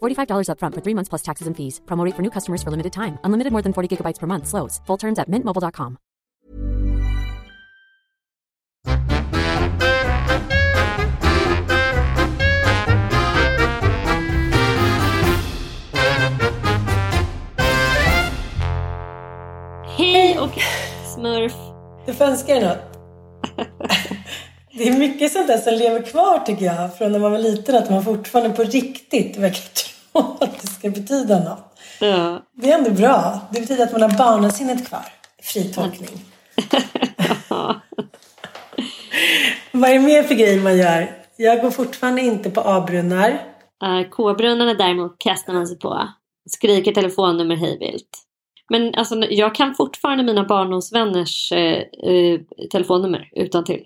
$45 upfront for three months plus taxes and fees. Promo rate for new customers for limited time. Unlimited more than 40 gigabytes per month. Slows. Full terms at mintmobile.com. Hej och smurf. Du får önska dig något. Det är mycket sånt där som lever kvar tycker jag. Från när man var liten. Att man fortfarande på riktigt verkar tro att det ska betyda något. Ja. Det är ändå bra. Det betyder att man har barnasinnet kvar. Fri tolkning. Vad är det mer för grejer man gör? Jag går fortfarande inte på A-brunnar. Uh, K-brunnarna däremot kastar man sig på. Skriker telefonnummer hejvilt. Men alltså, jag kan fortfarande mina barndomsvänners eh, eh, telefonnummer utan till.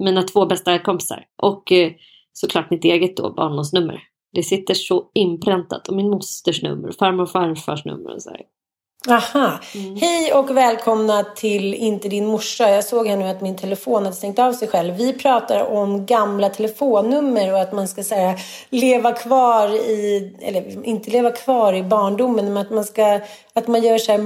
Mina två bästa kompisar. Och eh, såklart mitt eget då, barndomsnummer. Det sitter så inpräntat. Och min mosters nummer, farmor och farfars nummer och så här. Aha. Hej och välkomna till Inte din morsa. Jag såg här nu att min telefon hade stängt av sig själv. Vi pratar om gamla telefonnummer och att man ska säga leva kvar i, eller inte leva kvar i barndomen, men att man ska, att man gör så här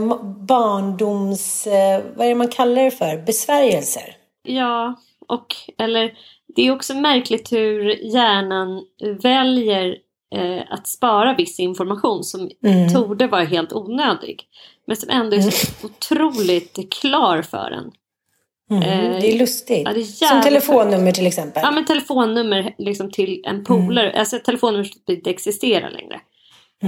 barndoms, eh, vad är det man kallar det för? Besvärjelser. Ja, och eller det är också märkligt hur hjärnan väljer eh, att spara viss information som Mm. torde vara helt onödig. Men som ändå är så otroligt klar för en. Mm. Eh, det är lustigt. ja, det är Som telefonnummer till exempel. Ja men telefonnummer liksom till en polare, Mm. alltså telefonnummer som inte existerar längre.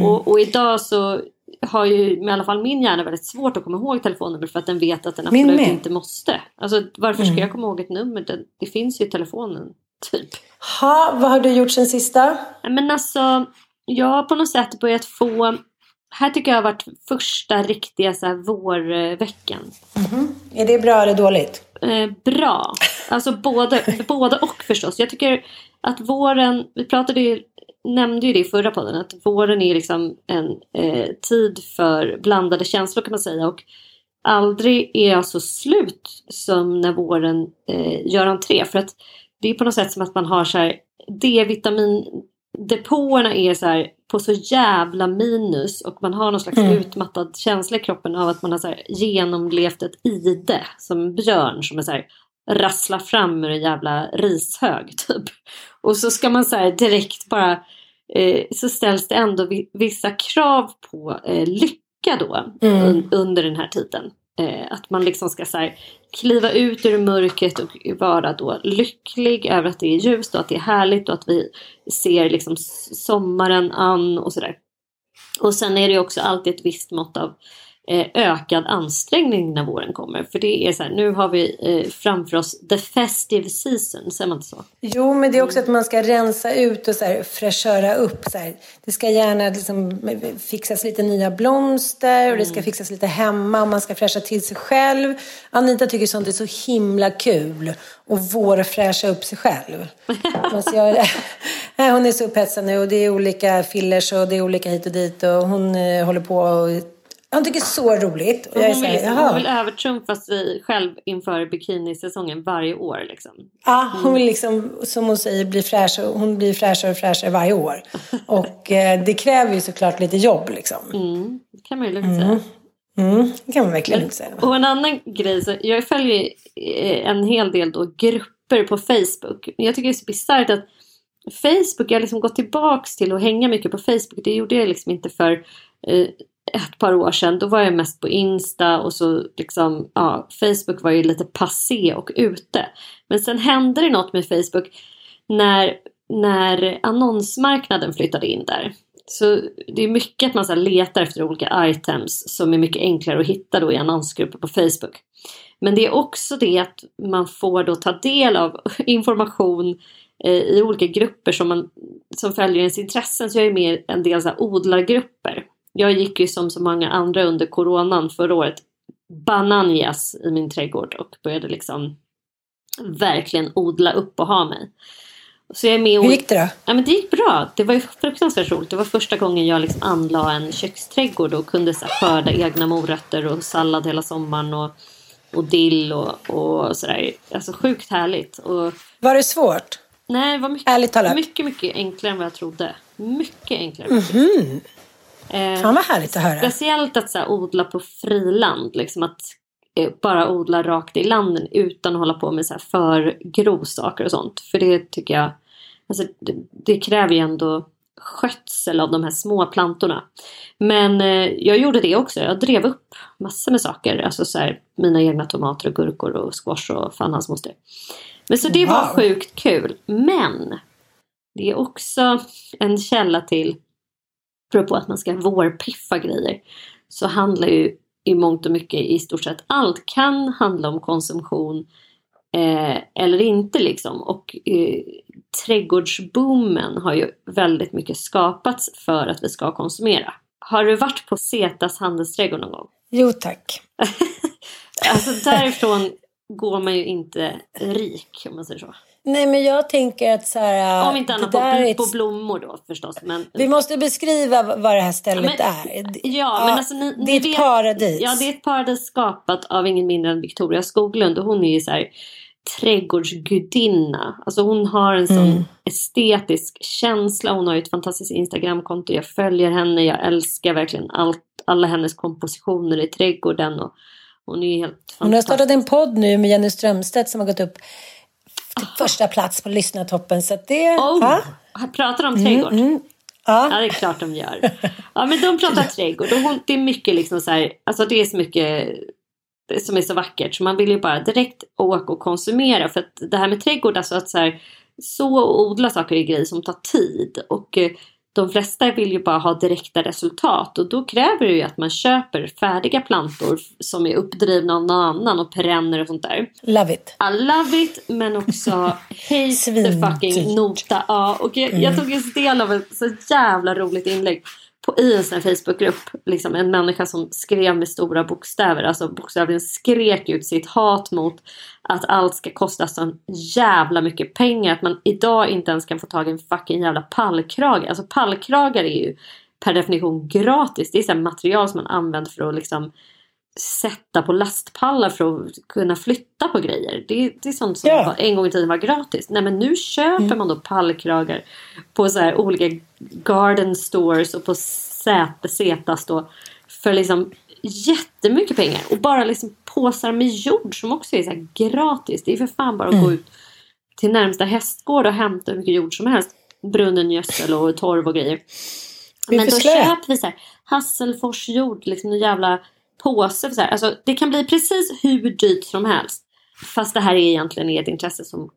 Och, och idag så har ju i alla fall min hjärna väldigt svårt att komma ihåg telefonnummer för att den vet att den Min absolut med. inte måste. Alltså varför ska Mm. jag komma ihåg ett nummer? Det, det finns ju i telefonen, typ. Ha, vad har du gjort sen sista? Men alltså, jag har på något sätt börjat få... Här tycker jag har varit första riktiga så här, vårveckan. Är det bra eller dåligt? Eh, bra. Alltså både, både och förstås. Jag tycker att våren, vi pratade ju, nämnde ju det i förra podden, att våren är liksom en eh, tid för blandade känslor kan man säga. Och aldrig är jag så slut som när våren eh, gör entré. För att det är på något sätt som att man har så här D-vitamindepåerna är så här på så jävla minus och man har någon slags Mm. utmattad känsla i kroppen av att man har så här genomlevt ett ide som en björn som är så här rasslar fram ur en jävla rishög typ. Och så ska man så här direkt bara så ställs det ändå vi- vissa krav på eh, lycka då Mm. un- under den här tiden. Eh, att man liksom ska så här, kliva ut ur mörkret och vara då lycklig över att det är ljust och att det är härligt och att vi ser liksom sommaren an och sådär. Och sen är det också alltid ett visst mått av eh, ökad ansträngning när våren kommer. För det är så här, nu har vi eh, framför oss the festive season, säger man inte så? Jo, men det är också att man ska rensa ut och så här, fräschöra upp. Så här. Det ska gärna liksom fixas lite nya blomster och det ska mm. fixas lite hemma och man ska fräscha till sig själv. Anita tycker sånt är så himla kul och vårfräscha upp sig själv. hon är så upphetsad nu och det är olika fillers och det är olika hit och dit och hon eh, håller på och han tycker så roligt. Och jag hon, vill, liksom, hon vill övertrumfa sig själv inför bikinisäsongen varje år. Liksom. Ja, hon vill liksom, som hon säger, bli fräschare. Hon blir fräschare och fräschare varje år. och eh, det kräver ju såklart lite jobb liksom. Mm, det kan man ju lugnt säga. Mm. mm, det kan man verkligen lugnt säga. Och en annan grej, så jag följer eh, en hel del då grupper på Facebook. Jag tycker det är så bisarrt att Facebook, jag har liksom gått tillbaks till att hänga mycket på Facebook. Det gjorde jag liksom inte för eh, ett par år sedan, då var jag mest på Insta och så liksom, ja, Facebook var ju lite passé och ute. Men sen hände det något med Facebook när, när annonsmarknaden flyttade in där. Så det är mycket att man så letar efter olika items som är mycket enklare att hitta då i annonsgrupper på Facebook. Men det är också det att man får då ta del av information eh, i olika grupper som, man, som följer ens intressen. Så jag är med i en del så här odlargrupper jag gick ju som så många andra under coronan förra året bananjas i min trädgård och började liksom verkligen odla upp och ha mig. Så jag är med och... Hur gick det då? Ja, men det gick bra. Det var ju fruktansvärt roligt. Det var första gången jag liksom anlade en köksträdgård och kunde så skörda egna morötter och sallad hela sommaren och, och dill och, och sådär. Alltså sjukt härligt. Och... Var det svårt? Nej, det var mycket, mycket, mycket enklare än vad jag trodde. Mycket enklare. Mm -hmm. Eh, Fan vad härligt att höra. Speciellt att så här, odla på friland. Liksom att eh, bara odla rakt i landen utan att hålla på med så här, för grovsaker och sånt. För det tycker jag, alltså, det, det, kräver ju ändå skötsel av de här små plantorna. Men eh, jag gjorde det också. Jag drev upp massor med saker. Alltså så här, mina egna tomater och gurkor och squash och fan hans moster. Men så det wow. var sjukt kul. Men det är också en källa till apropå att man ska vårpiffa grejer, så handlar ju i mångt och mycket i stort sett allt kan handla om konsumtion eh, eller inte liksom. Och eh, trädgårdsboomen har ju väldigt mycket skapats för att vi ska konsumera. Har du varit på Zetas handelsträdgård någon gång? Jo tack. alltså därifrån går man ju inte rik om man säger så. Nej men jag tänker att så här, Om inte annat på, ett... på blommor då förstås. Men... Vi måste beskriva vad det här stället ja, men, är. Ja, ja, men alltså ni, Det är ett vet, paradis. Ja det är ett paradis skapat av ingen mindre än Victoria Skoglund och hon är ju så här trädgårdsgudinna. Alltså hon har en sån mm. estetisk känsla. Hon har ju ett fantastiskt Instagramkonto. Jag följer henne. Jag älskar verkligen allt, alla hennes kompositioner i trädgården. Och hon är ju helt fantastisk. Hon har startat en podd nu med Jenny Strömstedt som har gått upp första plats på lyssnartoppen. Så det, oh, ja. Pratar de om trädgård? Mm, mm. Ja. ja, det är klart de gör. Ja, men de pratar trädgård och det är mycket liksom så här, alltså det är så mycket som är så vackert så man vill ju bara direkt åka och konsumera för att det här med trädgård, alltså att så här, så och odla saker är grejer som tar tid och eh, de flesta vill ju bara ha direkta resultat och då kräver det ju att man köper färdiga plantor som är uppdrivna av någon annan och perenner och sånt där. Love it! I love it men också hate the fucking nota. Ja, och jag, mm. jag tog just del av ett så jävla roligt inlägg på, i en sån här Facebookgrupp. Liksom en människa som skrev med stora bokstäver, alltså bokstavligen skrek ut sitt hat mot att allt ska kosta så jävla mycket pengar. Att man idag inte ens kan få tag i en fucking jävla pallkrage. Alltså pallkragar är ju per definition gratis. Det är så material som man använder för att liksom sätta på lastpallar för att kunna flytta på grejer. Det, det är sånt som ja. en gång i tiden var gratis. Nej men nu köper mm. man då pallkragar på så här olika garden stores och på Zetas då för liksom jättemycket pengar. Och bara liksom påsar med jord som också är så gratis. Det är för fan bara att mm. gå ut till närmsta hästgård och hämta hur mycket jord som helst. Brunnen, gödsel och torv och grejer. Men då köper vi så här Hasselfors jord, liksom en jävla påse. Så här. Alltså, det kan bli precis hur dyrt som helst. Fast det här är egentligen ett intresse som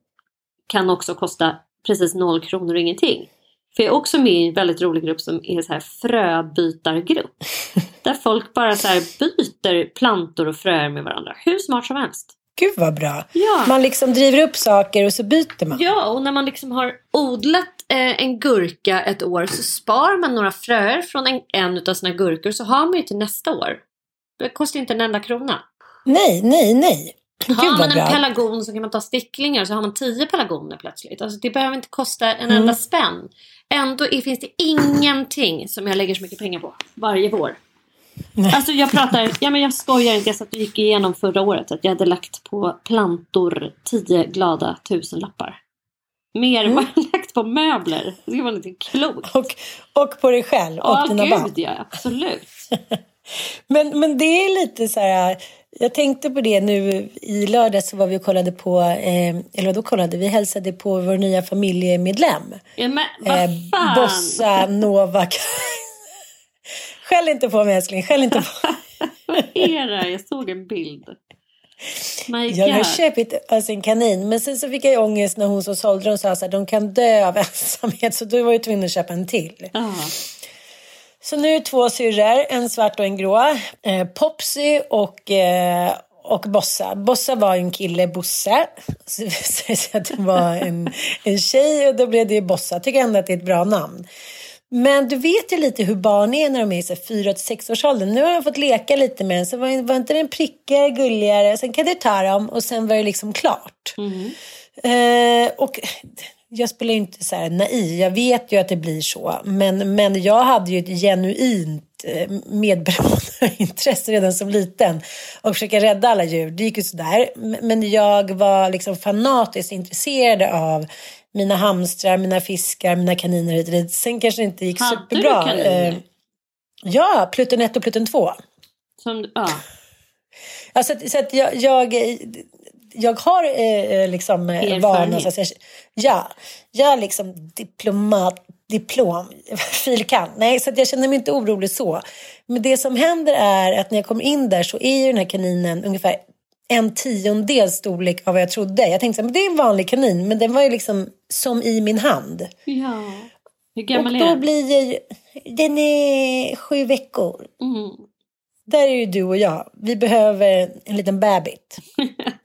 kan också kosta precis noll kronor och ingenting. För jag är också med i en väldigt rolig grupp som är så här fröbytargrupp. där folk bara så byter plantor och fröer med varandra. Hur smart som helst. Gud vad bra. Ja. Man liksom driver upp saker och så byter man. Ja, och när man liksom har odlat eh, en gurka ett år så spar man några fröer från en, en av sina gurkor så har man ju till nästa år. Det kostar inte en enda krona. Nej, nej, nej. Gud har man vad en bra. pelargon så kan man ta sticklingar så har man tio pelargoner plötsligt. Alltså det behöver inte kosta en Mm. enda spänn. Ändå finns det ingenting som jag lägger så mycket pengar på varje vår. Alltså jag pratar, ja men jag skojar inte. Jag satt och gick igenom förra året att jag hade lagt på plantor tio glada tusenlappar. Mer än vad Mm. jag lagt på möbler. Det var lite klokt. Och, och på dig själv och Ja, dina gud barn. ja. Absolut. Men, men det är lite så här. Jag tänkte på det nu i lördag så var vi och kollade på, eh, eller då kollade vi hälsade på vår nya familjemedlem. Ja, men vad Eh. Bossa Novak. Skäll inte på mig älskling, skäll inte på Vad är det? Jag såg en bild. My Jag har God. köpt alltså en kanin, men sen så fick jag ångest när hon som sålde dem sa att de kan dö av ensamhet, så då var jag tvungen att köpa en till. Ja. Så nu två syrror, en svart och en grå. Eh, Popsy och, eh, och Bossa. Bossa var ju en kille, Bosse. Så det visade sig att det var en, en tjej och då blev det Bossa. Jag tycker ändå att det är ett bra namn. Men du vet ju lite hur barn är när de är i 4-6 års åldern. Nu har jag fått leka lite med den, så var, var inte den prickigare, gulligare. Sen kan du ta dem och sen var det liksom klart. Eh, och jag spelar ju inte så här naiv, jag vet ju att det blir så. Men, men jag hade ju ett genuint eh, medberoendeintresse redan som liten. Och försöka rädda alla djur, det gick ju sådär. Men jag var liksom fanatiskt intresserad av mina hamstrar, mina fiskar, mina kaniner hit och dit. Sen kanske det inte gick Hade du superbra. kaniner? Eh, ja, Pluton 1 och Pluton 2. Som, ja. Ja, så att, så att jag, jag, jag har eh, liksom eh, vana. Så att jag, ja, jag är liksom diplomat, diplom, filkant. Nej, så att jag känner mig inte orolig så. Men det som händer är att när jag kommer in där så är ju den här kaninen ungefär en tiondel storlek av vad jag trodde. Jag tänkte men det är en vanlig kanin, men den var ju liksom som i min hand. ja. Hur Och gammal är då den? blir jag, den är sju veckor. Mm. Där är ju du och jag. Vi behöver en liten bebit.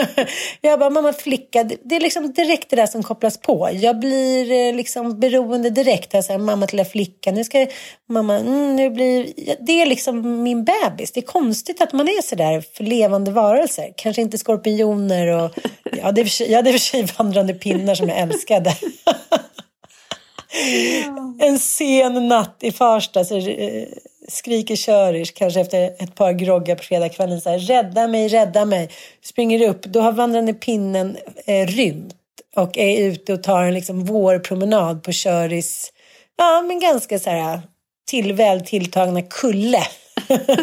jag bara, mamma flicka. Det är liksom direkt det där som kopplas på. Jag blir eh, liksom beroende direkt. Jag säger, mamma till flicka. Nu ska mamma, mm, nu blir... Det är liksom min bebis. Det är konstigt att man är så där för levande varelser. Kanske inte skorpioner och... Ja, det är jag hade i och för sig vandrande pinnar som jag älskade. En sen natt i Farsta så eh, skriker Körish, kanske efter ett par groggar på fredagskvällen, så här, rädda mig, rädda mig. Springer upp, då har vandrande pinnen eh, rymt och är ute och tar en liksom vårpromenad på Köris, ja men ganska så här till väl tilltagna kulle.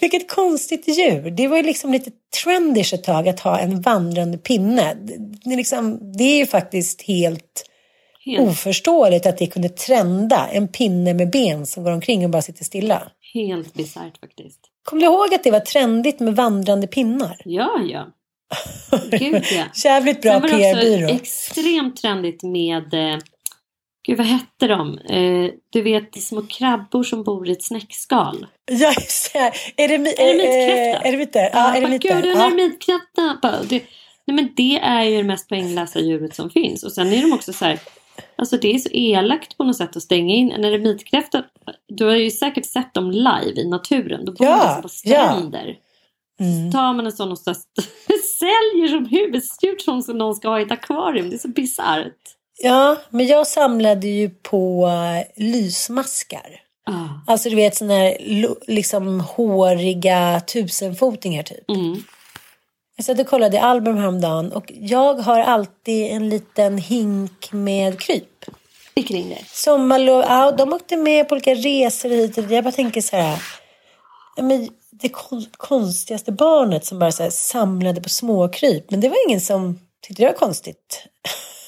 Vilket konstigt djur. Det var ju liksom lite trendish ett tag att ha en vandrande pinne. Det, är liksom, det är ju faktiskt helt Helt, oförståeligt att det kunde trenda en pinne med ben som går omkring och bara sitter stilla. helt bisarrt faktiskt. Kommer du ihåg att det var trendigt med vandrande pinnar? Ja, ja. Gud ja. Jävligt bra var det PR-byrå. också extremt trendigt med, eh, gud vad hette de? Eh, du vet små krabbor som bor i ett snäckskal. Ja, just det. Eremi- Eremitkräfta. eh, Eremiter. Ja, eremiter. Gud, en Ja. eremitkräfta. Nej men det är ju det mest poänglösa djuret som finns. Och sen är de också så här, alltså det är så elakt på något sätt att stänga in en eremitkräfta. Du har ju säkert sett dem live i naturen. Då bor Ja, liksom på ja. stränder. Mm. Så tar man en sån och så säljer som husdjur som någon ska ha i ett akvarium. Det är så bisarrt. ja, men jag samlade ju på eh, lysmaskar. Ah. Alltså du vet sådana här liksom håriga tusenfotingar typ. Mm. Jag satt och kollade album häromdagen och jag har alltid en liten hink med kryp. Kring det. Sommarlov, ja, de åkte med på olika resor hit och dit. Jag bara tänker så här. Men det kon- konstigaste barnet som bara så samlade på småkryp. Men det var ingen som tyckte det var konstigt.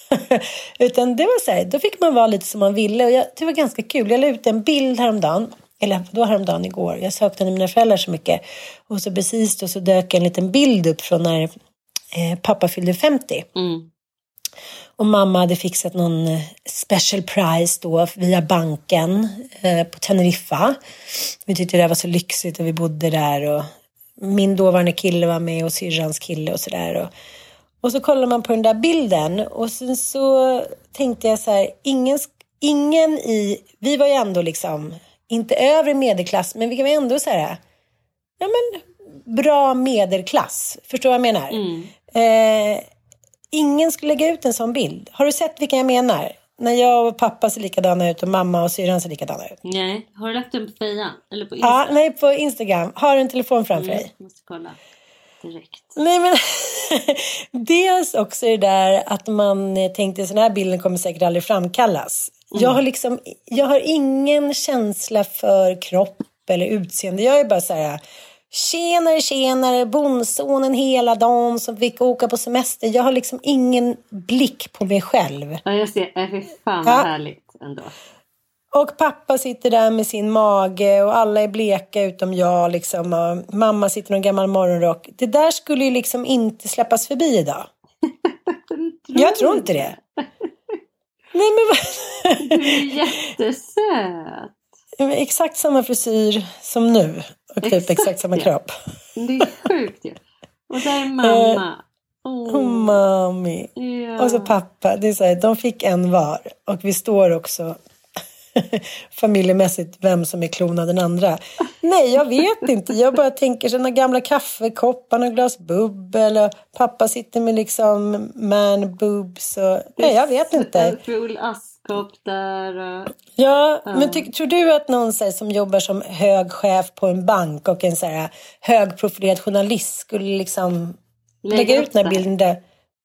Utan det var så här, då fick man vara lite som man ville. Och jag, det var ganska kul. Jag la ut en bild häromdagen. Eller då häromdagen igår. Jag saknade mina föräldrar så mycket. Och så precis då så dök en liten bild upp från när eh, pappa fyllde 50. Mm. Och mamma hade fixat någon eh, special price då via banken eh, på Teneriffa. Vi tyckte det var så lyxigt och vi bodde där och min dåvarande kille var med och syrrans kille och sådär. Och, och så kollar man på den där bilden och sen så tänkte jag så här, ingen, ingen i, vi var ju ändå liksom, inte övre medelklass, men vi kan ändå här, ja men bra medelklass. Förstår vad jag menar? Mm. Eh, ingen skulle lägga ut en sån bild. Har du sett vilka jag menar? När jag och pappa ser likadana ut och mamma och syrran ser likadana ut. Nej, har du lagt den på fejan? Eller på Insta? Ja, nej, på Instagram. Har du en telefon framför Mm, dig? måste kolla direkt. Nej, men dels också det där att man eh, tänkte att den här bilden kommer säkert aldrig framkallas. Jag har liksom, jag har ingen känsla för kropp eller utseende. Jag är bara så här, tjenare, tjenare, bondsonen hela dagen som fick åka på semester. Jag har liksom ingen blick på mig själv. Ja, jag ser. Äh, fy fan vad Ja. härligt ändå. Och pappa sitter där med sin mage och alla är bleka utom jag liksom. Och mamma sitter i en gammal morgonrock. Det där skulle ju liksom inte släppas förbi idag. Jag tror inte det. Nej men. Du är jättesöt. Exakt samma frisyr som nu. Och typ Exakt, exakt samma ja. kropp. Det är sjukt ju. Och där är mamma. Åh. Och mami. Ja. Och så pappa. Det är så här, de fick en var. Och vi står också familjemässigt vem som är klonad den andra. Nej, jag vet inte. Jag bara tänker sådana gamla kaffekoppar och glas bubbel. Och pappa sitter med liksom man boobs. Och, nej, jag vet inte. Askkopp där. Ja, men ty- tror du att någon här, som jobbar som hög chef på en bank och en så här, högprofilerad journalist skulle liksom Lägga lägga upp ut den här bilden där?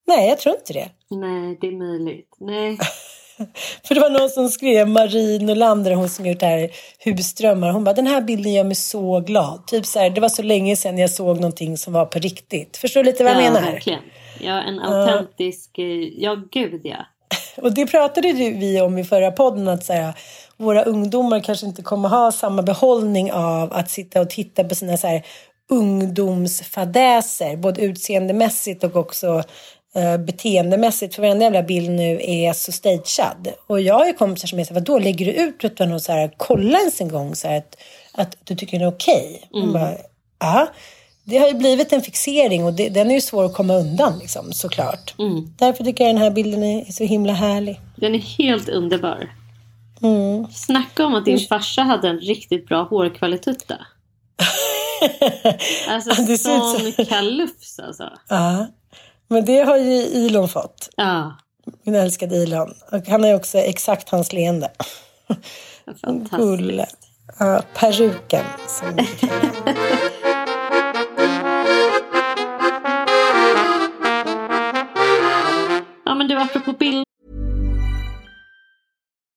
Nej, jag tror inte det. Nej, det är möjligt. Nej. För det var någon som skrev, Marie Nolander, hon som gjort det här Husdrömmar. Hon bara, den här bilden gör mig så glad. Typ så här, det var så länge sedan jag såg någonting som var på riktigt. Förstår du lite vad jag ja, menar? verkligen. Ja, en autentisk... eh, Ja, gud ja. Och det pratade vi om i förra podden att så här, våra ungdomar kanske inte kommer ha samma behållning av att sitta och titta på sina så här, ungdomsfadäser. Både utseendemässigt och också eh, beteendemässigt. För varenda jävla bild nu är så stagead. Och jag har ju kompisar som är så här, vadå lägger du ut utan att så här, kolla ens en gång så här, att, att du tycker det är okej? Okay? ja. Det har ju blivit en fixering och det, den är ju svår att komma undan liksom, såklart. Därför tycker jag den här bilden är så himla härlig. Den är helt underbar. Mm. Snacka om att din farsa hade en riktigt bra hårkvalitutta. Alltså det sån kalufs alltså. Ja, men det har ju Ilon fått. Ja, Min älskade Ilon. Och han har ju också exakt hans leende. fantastiskt. Gulle. Ja, peruken. Som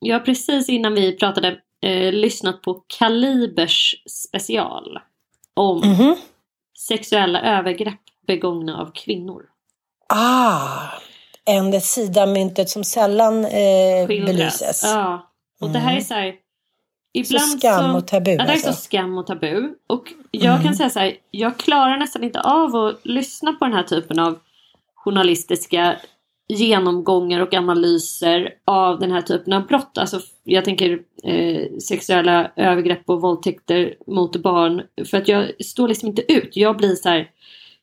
jag har precis innan vi pratade eh, lyssnat på Kalibers special om Mhm. sexuella övergrepp begångna av kvinnor. Ah, en sida av myntet som sällan eh, belyses. Ja. Och det här är så här. Ibland skam och tabu, Ja, det är alltså. så skam och tabu. Och jag kan säga så här. Jag klarar nästan inte av att lyssna på den här typen av journalistiska genomgångar och analyser av den här typen av brott. Alltså, jag tänker eh, sexuella övergrepp och våldtäkter mot barn. För att jag står liksom inte ut. Jag blir så här.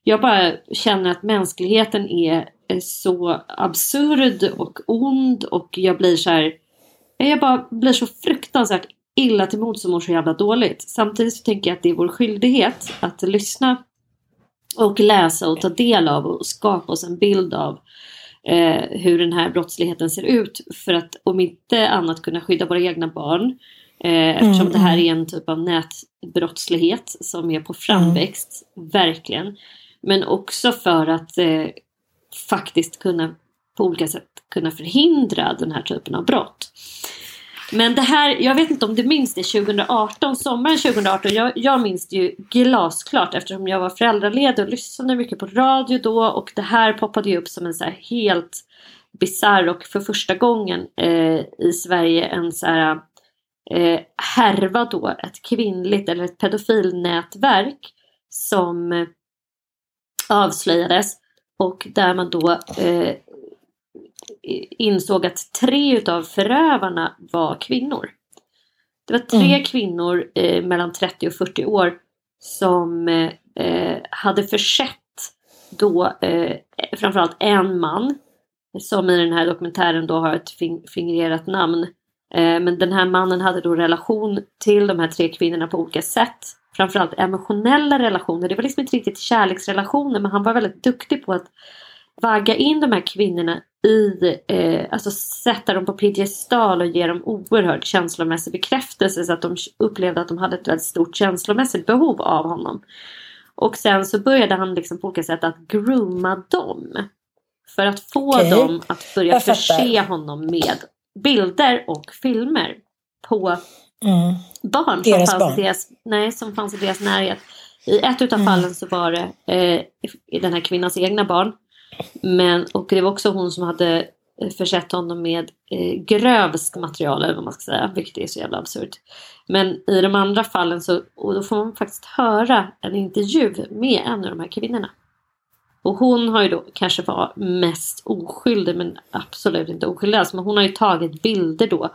Jag bara känner att mänskligheten är är så absurd och ond och jag blir så här. Jag bara blir så fruktansvärt illa till mods och mår så jävla dåligt. Samtidigt så tänker jag att det är vår skyldighet att lyssna och läsa och ta del av och skapa oss en bild av eh, hur den här brottsligheten ser ut för att om inte annat kunna skydda våra egna barn eh, eftersom det här är en typ av nätbrottslighet som är på framväxt, verkligen. Men också för att eh, faktiskt kunna på olika sätt kunna förhindra den här typen av brott. Men det här, jag vet inte om du minns det 2018, sommaren 2018. Jag, jag minns det ju glasklart eftersom jag var föräldraledig och lyssnade mycket på radio då och det här poppade ju upp som en så här helt bizarr och för första gången eh, i Sverige en så här eh, härva då, ett kvinnligt eller ett pedofilnätverk som eh, avslöjades och där man då eh, insåg att tre utav förövarna var kvinnor. Det var tre kvinnor eh, mellan 30 och 40 år som eh, hade försett då eh, framförallt en man som i den här dokumentären då har ett fing- fingerat namn. Eh, men den här mannen hade då relation till de här tre kvinnorna på olika sätt. Framförallt emotionella relationer. Det var liksom inte riktigt kärleksrelationer men han var väldigt duktig på att vagga in de här kvinnorna i, eh, alltså sätta dem på piedestal och ge dem oerhörd känslomässig bekräftelse så att de upplevde att de hade ett väldigt stort känslomässigt behov av honom. Och sen så började han liksom på olika sätt att grooma dem. För att få Okej. dem att börja förse honom med bilder och filmer på Mm. barn, Deras som, fanns barn. I deras, nej, som fanns i deras närhet. I ett utav Mm. fallen så var det eh, den här kvinnans egna barn. Men, och det var också hon som hade eh, försett honom med eh, grövst material eller vad man ska säga. Vilket är så jävla absurt. Men i de andra fallen så och då får man faktiskt höra en intervju med en av de här kvinnorna. Och hon har ju då kanske var mest oskyldig men absolut inte oskyldig alls. Men hon har ju tagit bilder då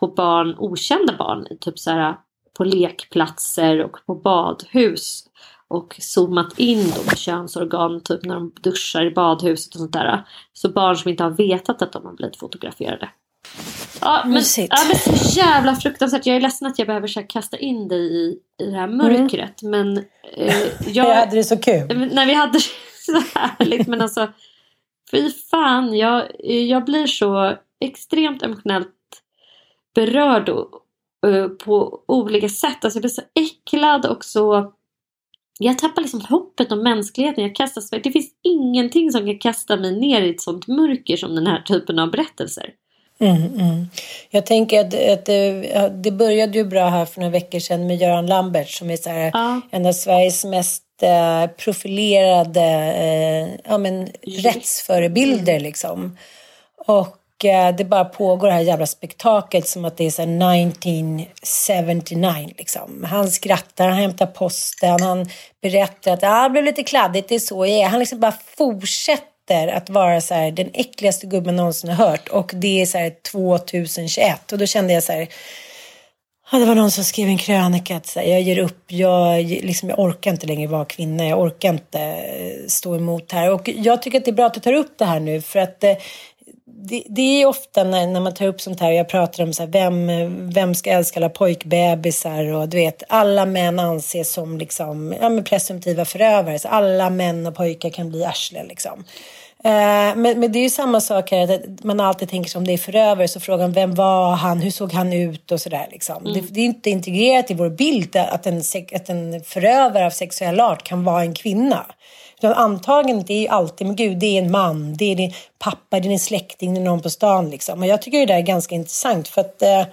på barn, okända barn, typ så här på lekplatser och på badhus. Och zoomat in då på könsorgan, typ när de duschar i badhuset och sånt där. Så barn som inte har vetat att de har blivit fotograferade. Ja men, Mysigt. ja, men så jävla fruktansvärt. Jag är ledsen att jag behöver så kasta in dig i, i det här mörkret. Men eh, jag, Jag hade det så kul. När vi hade det så härligt men alltså Fy fan, jag, jag blir så extremt emotionellt berörd och, eh, på olika sätt. Alltså jag blir så äcklad och så jag tappar liksom hoppet om mänskligheten. Jag kastas, det finns ingenting som kan kasta mig ner i ett sånt mörker som den här typen av berättelser. Mm, mm. Jag tänker att, att det, ja, det började ju bra här för några veckor sedan med Göran Lambert som är här, Ja. en av Sveriges mest eh, profilerade eh, ja, men, rättsförebilder. Liksom. Och eh, Eh, det bara pågår det här jävla spektaklet som att det är så 1979. Liksom. Han skrattar, han hämtar posten, han berättar att ah, det blev lite kladdigt, det är så jag är. Han liksom bara fortsätter att vara så här, den äckligaste gubben någonsin har hört. Och det är så här 2021. Och då kände jag så här, Ja, det var någon som skrev en krönika att här, jag ger upp, jag, liksom, jag orkar inte längre vara kvinna, jag orkar inte eh, stå emot här. Och jag tycker att det är bra att du tar upp det här nu för att eh, det, det, är ofta när, när man tar upp sånt här, jag pratar om så här, vem, vem ska älska alla pojkbebisar och du vet, alla män anses som liksom, ja, men presumtiva förövare. Så alla män och pojkar kan bli arslen liksom. Eh, men, men, det är ju samma sak här, att man alltid tänker sig om det är förövare så frågan vem var han, hur såg han ut och sådär liksom. Mm. Det, det, är inte integrerat i vår bild att en, att en förövare av sexuell art kan vara en kvinna. Utan antagandet är ju alltid, men gud, det är en man, det är din pappa, det är din släkting, det är någon på stan liksom. Och jag tycker det där är ganska intressant för att eh,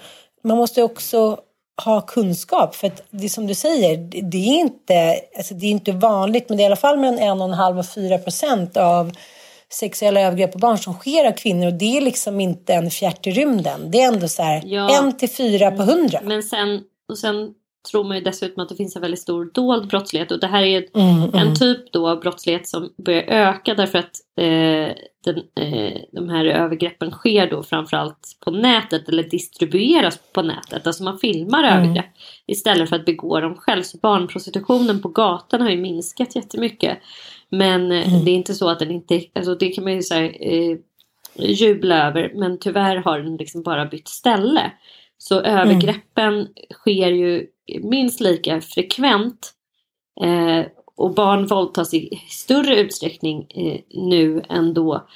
man måste också ha kunskap. För att det som du säger, det är inte, alltså det är inte vanligt, men det är i alla fall mellan en och en halv och fyra procent av sexuella övergrepp på barn som sker av kvinnor och det är liksom inte en fjärt i rymden. Det är ändå så här, ja. en till fyra på hundra. Men sen, och sen tror man ju dessutom att det finns en väldigt stor dold brottslighet och det här är mm, mm. en typ då av brottslighet som börjar öka därför att eh, den, eh, de här övergreppen sker då framförallt på nätet eller distribueras på nätet. Alltså man filmar mm. övergrepp istället för att begå dem själv. Så barnprostitutionen på gatan har ju minskat jättemycket. Men eh, mm. det är inte så att den inte, alltså det kan man ju säga eh, jubla över men tyvärr har den liksom bara bytt ställe. Så övergreppen mm. sker ju minst lika frekvent eh, och barn våldtas i större utsträckning eh, nu än då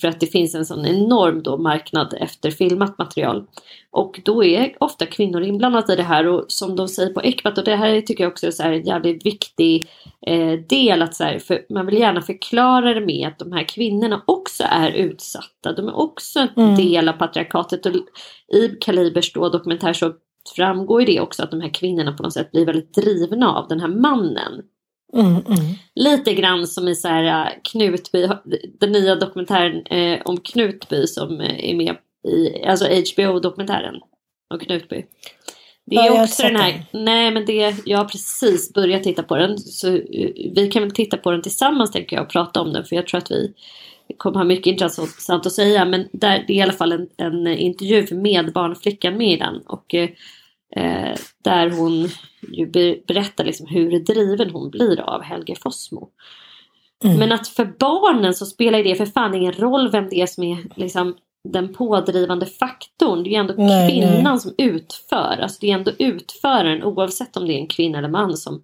för att det finns en sån enorm då marknad efter filmat material. Och då är ofta kvinnor inblandade i det här och som de säger på Ecbat och det här tycker jag också är så en jävligt viktig eh, del att så här, för man vill gärna förklara det med att de här kvinnorna också är utsatta. De är också en mm. del av patriarkatet och i Kalibers då dokumentär så framgår det också att de här kvinnorna på något sätt blir väldigt drivna av den här mannen. Mm, mm. Lite grann som i så här äh, Knutby, den nya dokumentären eh, om Knutby som äh, är med i, alltså HBO-dokumentären om Knutby. Det är ja, också den här, den. nej men det, jag har precis börjat titta på den. Så vi kan väl titta på den tillsammans tänker jag och prata om den för jag tror att vi kommer ha mycket intressant att säga. Men där, det är i alla fall en, en intervju med barnflickan med i den. Och uh, Eh, där hon ju berättar liksom hur driven hon blir av Helge Fossmo. Mm. Men att för barnen så spelar det för fan ingen roll vem det är som är liksom, den pådrivande faktorn. Det är ju ändå nej, kvinnan nej. som utför. Alltså det är ändå utföraren oavsett om det är en kvinna eller man som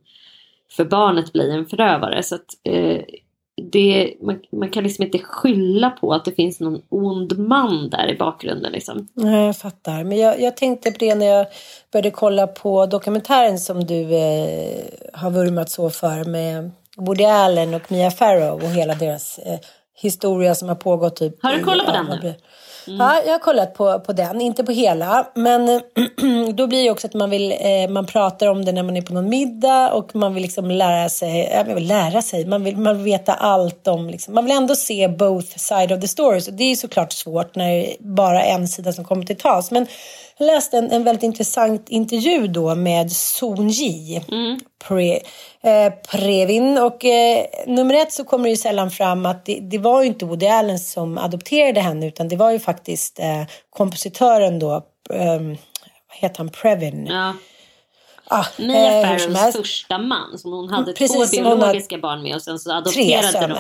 för barnet blir en förövare. Så att, eh, det, man, man, kan liksom inte skylla på att det finns någon ond man där i bakgrunden. Liksom. Nej, jag fattar. Men jag, jag tänkte på det när jag började kolla på dokumentären som du eh, har vurmat så för med Woody Allen och Mia Farrow och hela deras eh, historia som har pågått typ Har du kollat på den nu? Mm. Ja, jag har kollat på, på den, inte på hela. Men då blir det också att man vill, eh, man pratar om det när man är på någon middag och man vill liksom lära sig, äh, vill lära sig, man vill, man vill veta allt om, liksom, man vill ändå se both side of the stories. Och det är såklart svårt när det är bara en sida som kommer till tals. Men jag läste en, en väldigt intressant intervju då med Sonji mm. Pre, eh, Previn. Och eh, nummer ett så kommer det ju sällan fram att det, det, var ju inte Woody Allen som adopterade henne utan det var ju faktiskt eh, kompositören då, eh, vad heter han, Previn. Ja. Ah, Mia eh, Farrows första man som hon hade Precis, två biologiska barn med och sen så adopterade tre de.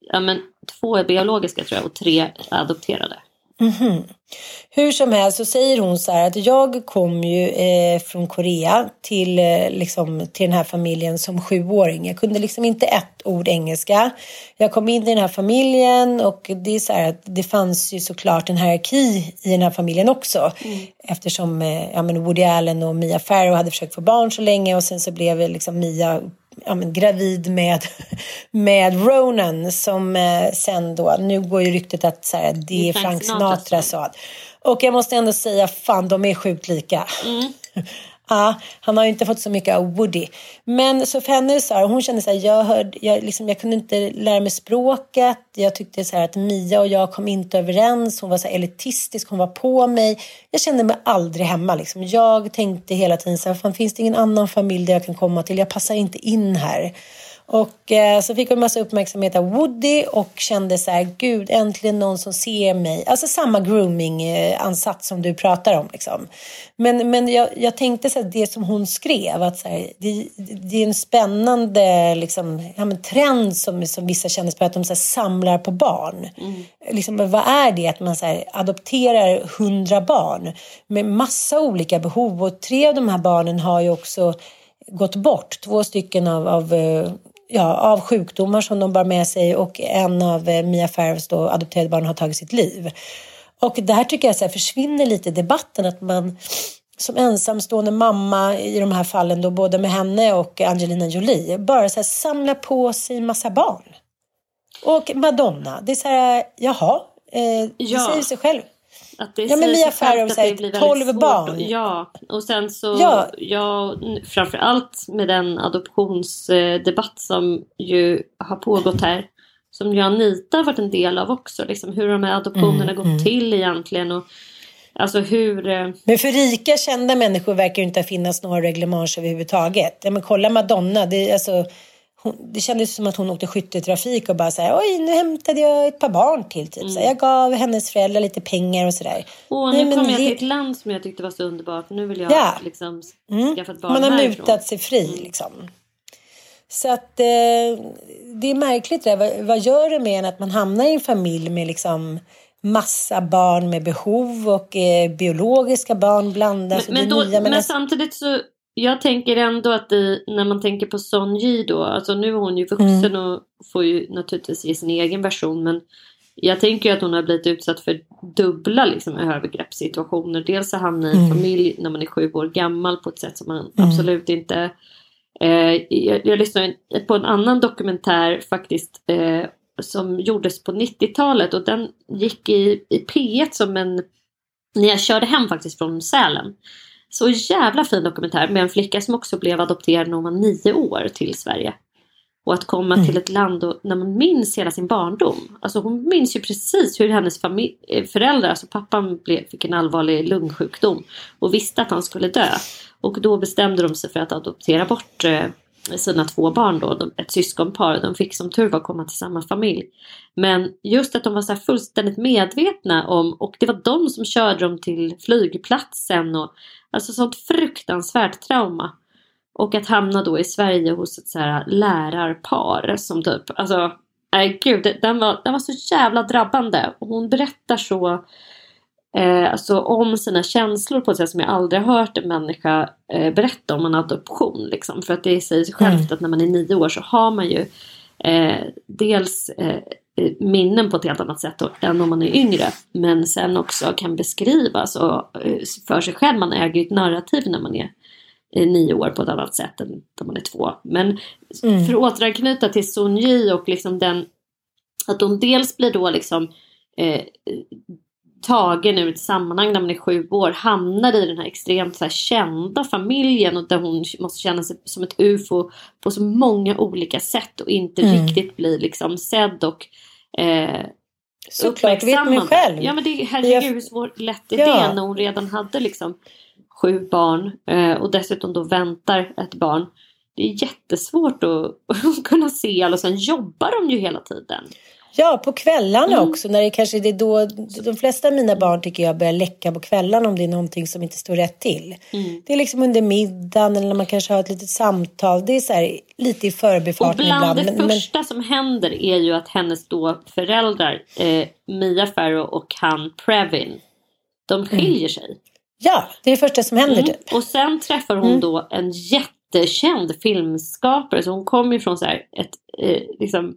Ja men två biologiska tror jag och tre adopterade. Mm -hmm. Hur som helst så säger hon så här att jag kom ju eh, från Korea till, eh, liksom, till den här familjen som sjuåring. Jag kunde liksom inte ett ord engelska. Jag kom in i den här familjen och det är så här att det fanns ju såklart en hierarki i den här familjen också. Mm. Eftersom eh, ja, men Woody Allen och Mia Farrow hade försökt få barn så länge och sen så blev liksom Mia ja, men, gravid med, med Ronan som eh, sen då, nu går ju ryktet att så här, det är Frank Sinatra sa. Och jag måste ändå säga, fan de är sjukt lika. Mm. Ja, han har ju inte fått så mycket av Woody. Men så för henne så här, hon kände så här, jag, hörde, jag, liksom, jag kunde inte lära mig språket. Jag tyckte så här att Mia och jag kom inte överens. Hon var så här elitistisk, hon var på mig. Jag kände mig aldrig hemma. Liksom. Jag tänkte hela tiden så här, fan, finns det ingen annan familj där jag kan komma till? Jag passar inte in här. Och eh, så fick hon massa uppmärksamhet av Woody och kände så här, gud äntligen någon som ser mig. Alltså samma grooming-ansats som du pratar om. Liksom. Men, men jag, jag tänkte så här, det som hon skrev, att så här, det, det, är en spännande liksom, ja, men trend som, som vissa känner på att de så här, samlar på barn. Mm. Liksom, vad är det? Att man så här, adopterar hundra barn med massa olika behov och tre av de här barnen har ju också gått bort. Två stycken av, av eh, ja, av sjukdomar som de bar med sig och en av eh, Mia Farrows då adopterade barn har tagit sitt liv. Och där tycker jag så här, försvinner lite debatten att man som ensamstående mamma i de här fallen då både med henne och Angelina Jolie bara så här, samlar på sig massa barn. Och Madonna, det är så här, jaha, eh, det ja. säger sig själv. Att det ja, men Mia Farrow säger 12 barn. Ja, och sen så, ja. ja, framförallt med den adoptionsdebatt som ju har pågått här. Som ju Anita har varit en del av också. Liksom hur de här adoptionerna mm, gått mm. till egentligen. Och, alltså hur... Eh, men för rika kända människor verkar det inte finnas några reglemang överhuvudtaget. Ja, men kolla Madonna. Det, alltså, hon, det kändes som att hon åkte skytteltrafik och bara så här, oj nu hämtade jag ett par barn till. Typ. Mm. Så jag gav hennes föräldrar lite pengar och sådär. Åh, nu kommer jag till ett land som jag tyckte var så underbart. Nu vill jag ja. liksom mm. skaffa ett barn Man har härifrån. mutat sig fri mm. liksom. Så att eh, det är märkligt det vad, vad gör det med en att man hamnar i en familj med liksom massa barn med behov och eh, biologiska barn blandas. Men, men, då, men, men samtidigt så jag tänker ändå att det, när man tänker på Son Ji då, alltså nu är hon ju vuxen mm. och får ju naturligtvis ge sin egen version men jag tänker ju att hon har blivit utsatt för dubbla liksom, övergreppssituationer. Dels att hamna i mm. familj när man är sju år gammal på ett sätt som man mm. absolut inte... Eh, jag, jag lyssnade på en annan dokumentär faktiskt eh, som gjordes på 90-talet och den gick i, i P1 som en... När jag körde hem faktiskt från Sälen. Så jävla fin dokumentär med en flicka som också blev adopterad när hon var nio år till Sverige. Och att komma mm. till ett land och, när man minns hela sin barndom. Alltså hon minns ju precis hur hennes eh, föräldrar, alltså pappan blev, fick en allvarlig lungsjukdom och visste att han skulle dö. Och då bestämde de sig för att adoptera bort eh, sina två barn då, ett syskonpar. De fick som tur var komma till samma familj. Men just att de var så fullständigt medvetna om, och det var de som körde dem till flygplatsen och Alltså sånt fruktansvärt trauma. Och att hamna då i Sverige hos ett så här lärarpar som typ, alltså nej gud, den var, den var så jävla drabbande. Och hon berättar så eh, alltså, om sina känslor på ett sätt som jag aldrig har hört en människa eh, berätta om en adoption. Liksom. För att det säger sig självt mm. att när man är nio år så har man ju eh, dels eh, minnen på ett helt annat sätt än om man är yngre. Men sen också kan beskrivas och eh, för sig själv. Man äger ett narrativ när man är nio år på ett annat sätt än när man är två. Men mm. för att återanknyta till Sun Yi och liksom den att hon dels blir då liksom eh, tagen ur ett sammanhang när man är sju år, hamnar i den här extremt så här, kända familjen och där hon måste känna sig som ett ufo på så många olika sätt och inte mm. riktigt blir liksom sedd och eh, Såklart, vet mig själv. Ja men det, herregud hur svårt lätt är ja. det när hon redan hade liksom sju barn eh, och dessutom då väntar ett barn. Det är jättesvårt att, att kunna se alla och sen jobbar de ju hela tiden. Ja, på kvällarna mm. också. När det kanske det är då, de flesta av mina barn tycker jag börjar läcka på kvällarna om det är någonting som inte står rätt till. Mm. Det är liksom under middagen eller när man kanske har ett litet samtal. Det är så här, lite i förbifarten ibland. Och bland det första men... som händer är ju att hennes då föräldrar, eh, Mia Farrow och han Previn, de mm. skiljer mm. sig. Ja, det är det första som händer. Mm. Typ. Och sen träffar hon mm. då en jättekänd filmskapare. Så hon kommer ifrån så här ett eh, liksom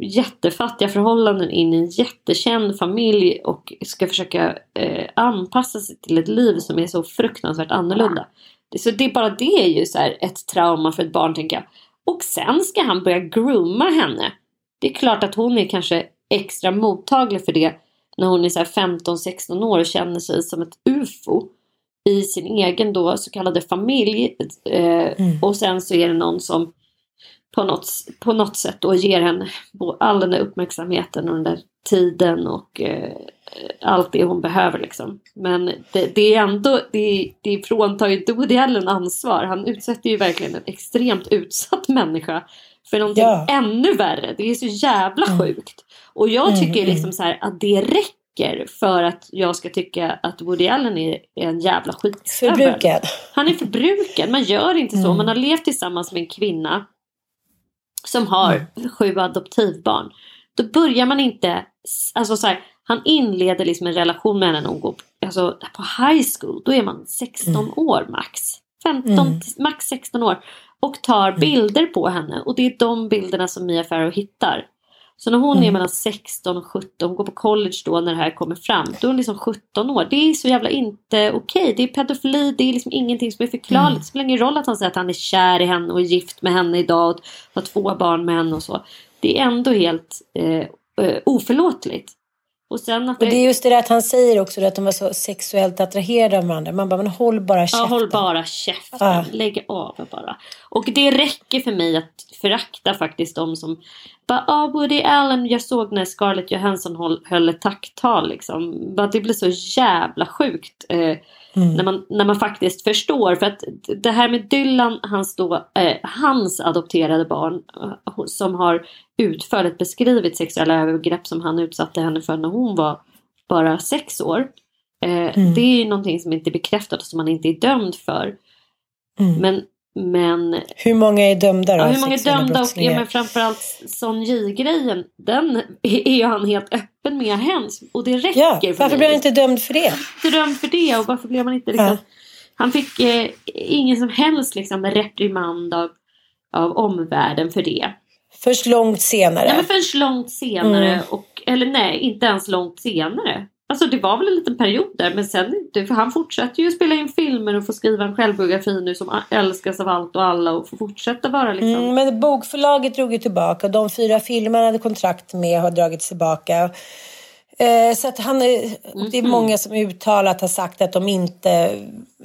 jättefattiga förhållanden in i en jättekänd familj och ska försöka eh, anpassa sig till ett liv som är så fruktansvärt annorlunda. Så det, bara det är ju så ett trauma för ett barn tänker jag. Och sen ska han börja grooma henne. Det är klart att hon är kanske extra mottaglig för det när hon är 15-16 år och känner sig som ett UFO i sin egen då så kallade familj. Eh, mm. Och sen så är det någon som på något, på något sätt och ger henne all den där uppmärksamheten och den där tiden och eh, allt det hon behöver liksom. Men det, det är ändå, det, det fråntar ju inte Woody Allen ansvar. Han utsätter ju verkligen en extremt utsatt människa för någonting Ja. ännu värre. Det är så jävla sjukt. Och jag Mm, tycker mm. liksom så här att det räcker för att jag ska tycka att Woody Allen är en jävla skitstövel. Förbrukad. Han är förbrukad. Man gör inte så. Mm. Man har levt tillsammans med en kvinna som har Mm. sju adoptivbarn. Då börjar man inte... Alltså så här, han inleder liksom en relation med henne när hon går alltså, på high school. Då är man 16 år max. 15, Mm. max 16 år. Och tar bilder på henne. Och det är de bilderna som Mia Farrow hittar. Så när hon är Mm. mellan 16 och 17, hon går på college då när det här kommer fram. Då är hon liksom 17 år. Det är så jävla inte okej. Det är pedofili, det är liksom ingenting som är förklarligt. Mm. Det spelar ingen roll att han säger att han är kär i henne och är gift med henne idag och har två barn med henne och så. Det är ändå helt eh, eh, oförlåtligt. Och sen att Och det är just det där att han säger också att de var så sexuellt attraherade av varandra. Man bara, men håll bara käften. Ja, håll bara käften. Ja. Lägg av bara. Och det räcker för mig att förakta faktiskt de som bara, ah, Woody Allen, jag såg när Scarlett Johansson höll, höll ett tacktal liksom. Bara, det blir så jävla sjukt. Eh, Mm. när, man, när man faktiskt förstår. För att det här med Dylan, hans, då, eh, hans adopterade barn eh, som har utförligt beskrivit sexuella övergrepp som han utsatte henne för när hon var bara sex år. Eh, Mm. Det är ju någonting som inte är bekräftat och som man inte är dömd för. Mm. Men, men, Hur många är dömda då? ja, hur många är dömda och ja, men framförallt Son J-grejen, den är han helt öppen med hens. Och det räcker Ja, för varför blir han inte dömd för det? inte dömd för det och varför blev man inte liksom... Ja. Han fick eh, ingen som helst liksom reprimand av, av omvärlden för det. Först långt senare. Nej men först långt senare Mm. och, eller nej, inte ens långt senare. Alltså det var väl en liten period där men sen inte, för han fortsätter ju spela in filmer och få skriva en självbiografi nu som älskas av allt och alla och får fortsätta vara liksom. Mm, men bokförlaget drog ju tillbaka. De fyra filmer han hade kontrakt med har dragits tillbaka. Eh, så att han är, och det är Mhm. många som uttalat har sagt att de inte,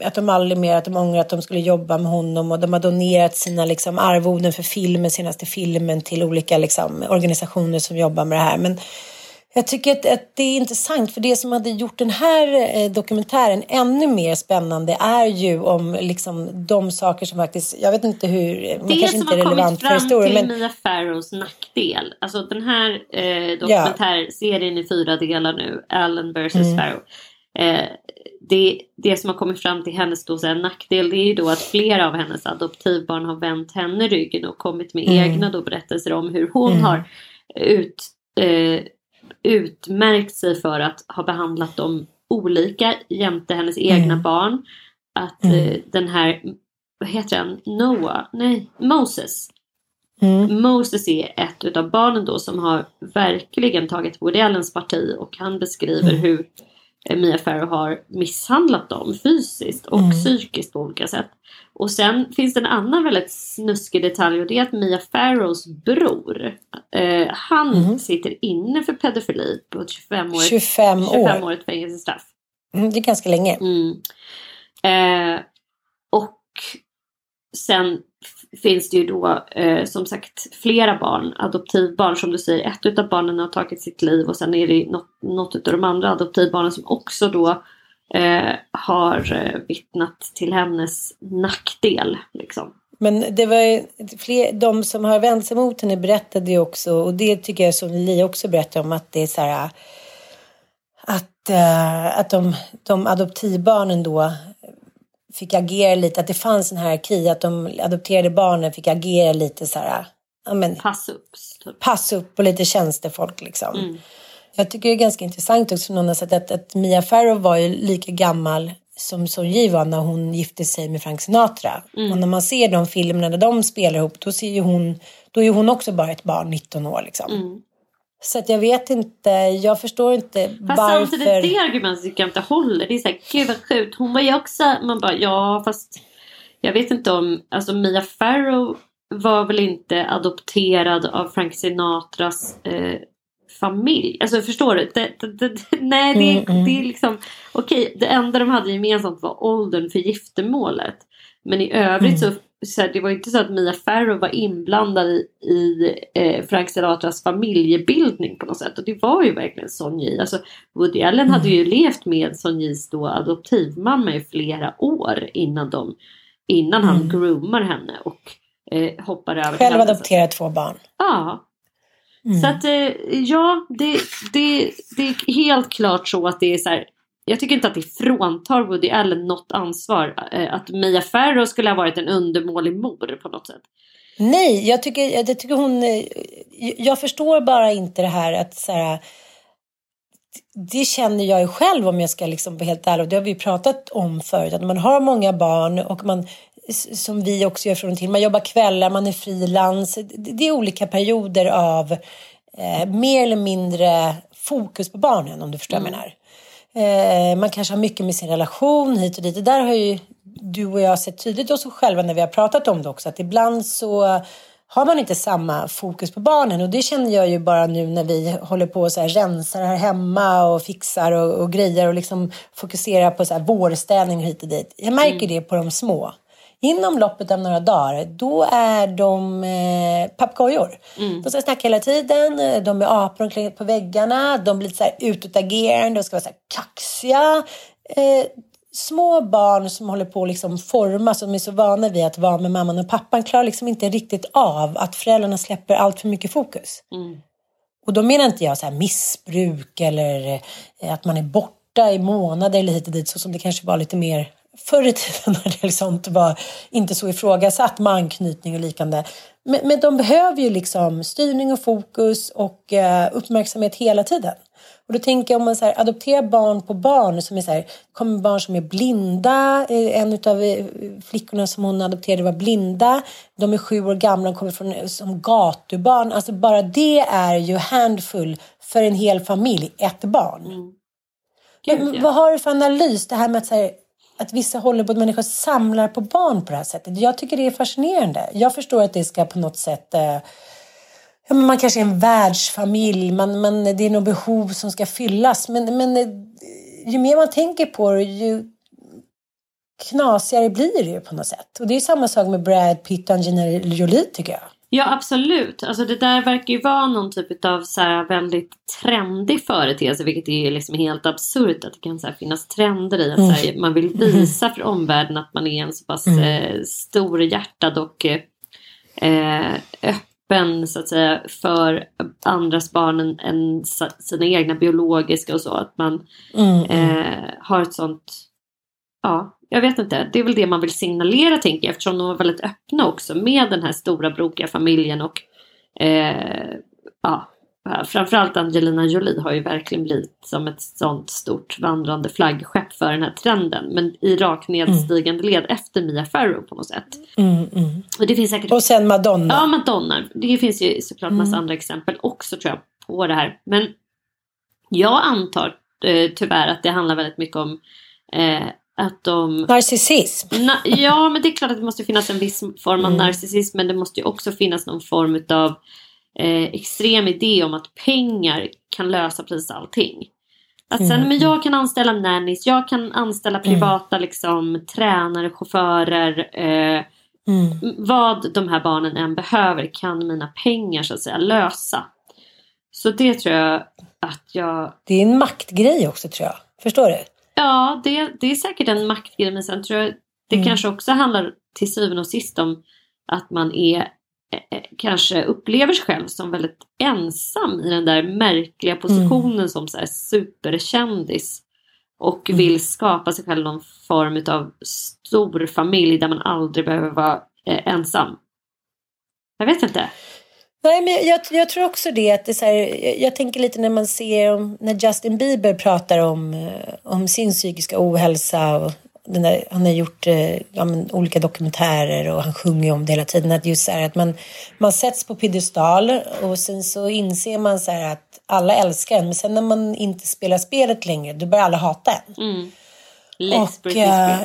att de aldrig mer, att de ångrar att de skulle jobba med honom och de har donerat sina liksom, arvoden för filmen, senaste filmen till olika liksom, organisationer som jobbar med det här. Men jag tycker att, att det är intressant för det som hade gjort den här eh, dokumentären ännu mer spännande är ju om liksom de saker som faktiskt, jag vet inte hur, man Det kanske som inte är har kommit relevant för fram historien till men Mia Farrows nackdel. Alltså den här eh, dokumentärserien i fyra delar nu. Allen vs Mm. Farrow. Eh, det, det som har kommit fram till hennes då, så här, nackdel det är ju då att flera av hennes adoptivbarn har vänt henne ryggen och kommit med Mm. egna då berättelser om hur hon Mm. har ut, eh, utmärkt sig för att ha behandlat dem olika jämte hennes egna Mm. barn. Att Mm. eh, den här, vad heter han, Noah? Nej, Moses. mm, Moses är ett utav barnen då som har verkligen tagit Woody Allens parti och han beskriver Mm. hur eh, Mia Farrow har misshandlat dem fysiskt och Mm. psykiskt på olika sätt. Och sen finns det en annan väldigt snuskig detalj och det är att Mia Farrows bror, eh, han Mm. sitter inne för pedofili på ett 25-årigt 25 år. 25 fängelsestraff. Mm, det är ganska länge. Mm. Eh, och sen finns det ju då eh, som sagt flera barn, adoptivbarn som du säger. Ett utav barnen har tagit sitt liv och sen är det något, något utav de andra adoptivbarnen som också då eh, har eh, vittnat till hennes nackdel. Liksom. Men det var fler, de som har vänt sig mot henne berättade ju också, och det tycker jag som Li också berättade om, att det är så här att, eh, att de, de adoptivbarnen då fick agera lite, att det fanns en hierarki, att de adopterade barnen fick agera lite så här, ja men Pass upp. Typ. pass upp och lite tjänstefolk liksom. Mm. Jag tycker det är ganska intressant också någon har sagt att, att Mia Farrow var ju lika gammal som Sonji var när hon gifte sig med Frank Sinatra. Mm. Och när man ser de filmerna när de spelar ihop då ser ju hon, då är hon också bara ett barn, 19 år liksom. Mm. Så att jag vet inte, jag förstår inte Fast varför. samtidigt det argumentet tycker jag inte håller. Det är såhär, gud vad sjukt. Hon var ju också, man bara ja fast jag vet inte om, alltså Mia Farrow var väl inte adopterad av Frank Sinatras eh, familj. Alltså förstår du? Det, det, det, nej det, Mm, mm. det är liksom, okej det enda de hade gemensamt var åldern för giftermålet. Men i övrigt Mm. så, så här, det var inte så att Mia Farrow var inblandad i, i eh, Frank Sinatras familjebildning på något sätt. Och det var ju verkligen Sonji. Alltså Woody Allen hade Mm. ju levt med Sonjis då adoptivmamma i flera år innan, de, innan han Mm. groomar henne. Och eh, hoppar över. Själv adopterar två barn. Ja. Mm. Så att eh, ja, det, det, det är helt klart så att det är så här. Jag tycker inte att det fråntar Woody Allen något ansvar. Eh, att Mia Farrow skulle ha varit en undermålig mor på något sätt. Nej, jag tycker, jag tycker hon... Eh, jag förstår bara inte det här att så här, det känner jag ju själv om jag ska liksom vara helt ärlig. Och det har vi pratat om förut. Att man har många barn och man, som vi också gör från och till, man jobbar kvällar, man är frilans. Det är olika perioder av eh, mer eller mindre fokus på barnen om du förstår mm. vad jag menar. Eh, man kanske har mycket med sin relation hit och dit. Det där har ju du och jag sett tydligt oss själva när vi har pratat om det också. Att ibland så har man inte samma fokus på barnen. Och det känner jag ju bara nu när vi håller på och så här rensar här hemma och fixar och, och grejer och liksom fokuserar på så här vårstädning hit och dit. Jag märker mm. det på de små. Inom loppet av några dagar, då är de eh, papegojor. Mm. De ska snacka hela tiden, de är apor på väggarna, de blir så här utåtagerande, de ska vara så här kaxiga. Eh, små barn som håller på att liksom formas, som är så vana vid att vara med mamman och pappan, klarar liksom inte riktigt av att föräldrarna släpper allt för mycket fokus. Mm. Och då menar inte jag så missbruk eller eh, att man är borta i månader eller hit och dit, så som det kanske var lite mer förr i tiden när det liksom var inte så ifrågasatt med anknytning och liknande. Men, men de behöver ju liksom styrning och fokus och eh, uppmärksamhet hela tiden. Och då tänker jag om man så här, adopterar barn på barn som är så här, kommer barn som är blinda. Eh, en av eh, flickorna som hon adopterade var blinda. De är sju år gamla och kommer från som gatubarn. Alltså bara det är ju handfull för en hel familj, ett barn. Mm. Men, vad har du för analys? Det här med att, så här, att vissa håller på att människor samlar på barn på det här sättet. Jag tycker det är fascinerande. Jag förstår att det ska på något sätt eh, ja, men man kanske är en världsfamilj, man, man, det är något behov som ska fyllas. Men, men eh, ju mer man tänker på det, ju knasigare blir det ju på något sätt. Och det är samma sak med Brad Pitt och Angelina Jolie tycker jag. Ja absolut. Alltså det där verkar ju vara någon typ av så här väldigt trendig företeelse. Vilket är liksom helt absurt att det kan så finnas trender i att mm. här, man vill visa för omvärlden att man är en så pass mm. eh, storhjärtad och eh, öppen så att säga för andras barn än, än sina egna biologiska och så. Att man mm, mm. eh, har ett sånt, ja, jag vet inte. Det är väl det man vill signalera tänker jag eftersom de var väldigt öppna också med den här stora brokiga familjen och eh, ja, framförallt Angelina Jolie har ju verkligen blivit som ett sånt stort vandrande flaggskepp för den här trenden. Men i rak nedstigande led efter Mia Farrow på något sätt. Mm, mm. Och, det finns säkert... och sen Madonna. Ja, Madonna. Det finns ju såklart massa mm. andra exempel också tror jag på det här. Men jag antar eh, tyvärr att det handlar väldigt mycket om eh, att de... Narcissism? Na ja, men det är klart att det måste finnas en viss form av mm. narcissism. Men det måste ju också finnas någon form av eh, extrem idé om att pengar kan lösa precis allting. Att sen, mm. men jag kan anställa nannies, jag kan anställa mm. privata mm. liksom, tränare, chaufförer. Eh, mm. Vad de här barnen än behöver kan mina pengar så att säga lösa. Så det tror jag att jag... Det är en maktgrej också tror jag. Förstår du? Ja, det, det är säkert en maktgrej men sen tror jag det mm. kanske också handlar till syvende och sist om att man är Eh, eh, kanske upplever sig själv som väldigt ensam i den där märkliga positionen mm. som så här superkändis. Och mm. vill skapa sig själv någon form av stor familj där man aldrig behöver vara eh, ensam. Jag vet inte. Nej, men jag, jag, tror också det. Att det så här, jag, jag, tänker lite när man ser om, när Justin Bieber pratar om, om sin psykiska ohälsa och där, han har gjort eh, ja, men, olika dokumentärer och han sjunger om det hela tiden. Att just så här, att man, man sätts på piedestal och sen så inser man så här att alla älskar en. Men sen när man inte spelar spelet längre, då börjar alla hata en. Mm. och, eh,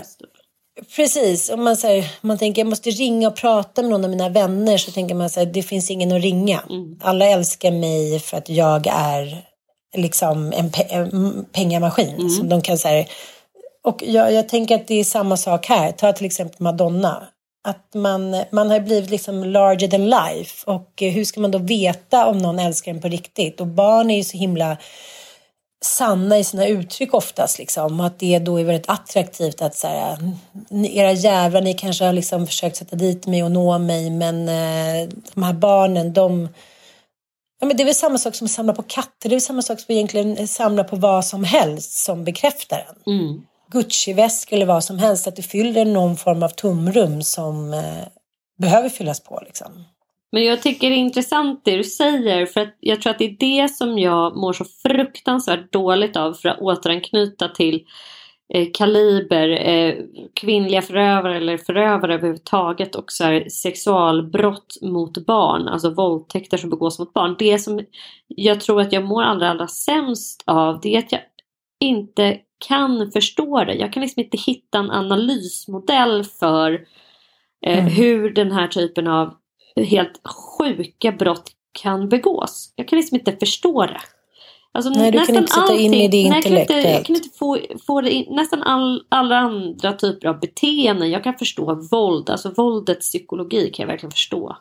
Precis, om man, så här, man tänker jag måste ringa och prata med någon av mina vänner så tänker man så här, det finns ingen att ringa. Mm. Alla älskar mig för att jag är liksom en, pe en pengamaskin. Mm. Så de kan så här, och jag, jag tänker att det är samma sak här. Ta till exempel Madonna. Att man, man har blivit liksom larger than life. Och hur ska man då veta om någon älskar en på riktigt? Och barn är ju så himla sanna i sina uttryck oftast. Liksom. Att det då är väldigt attraktivt att så här, era jävlar, ni kanske har liksom försökt sätta dit mig och nå mig men eh, de här barnen, de Ja, men det är väl samma sak som att samla på katter. Det är väl samma sak som att egentligen samla på vad som helst som bekräftar en. Mm. Gucci-väskor eller vad som helst. Att det fyller någon form av tomrum som eh, behöver fyllas på. Liksom. Men jag tycker det är intressant det du säger för att jag tror att det är det som jag mår så fruktansvärt dåligt av för att återanknyta till eh, kaliber, eh, kvinnliga förövare eller förövare överhuvudtaget och så här, sexualbrott mot barn, alltså våldtäkter som begås mot barn. Det som jag tror att jag mår allra, allra sämst av det är att jag inte kan förstå det. Jag kan liksom inte hitta en analysmodell för eh, Mm. hur den här typen av helt sjuka brott kan begås. Jag kan liksom inte förstå det. Alltså, Nej, du kan inte sätta in i det nej, jag kan inte, jag kan inte få, få det in, nästan all, alla andra typer av beteenden. Jag kan förstå våld, alltså våldets psykologi kan jag verkligen förstå.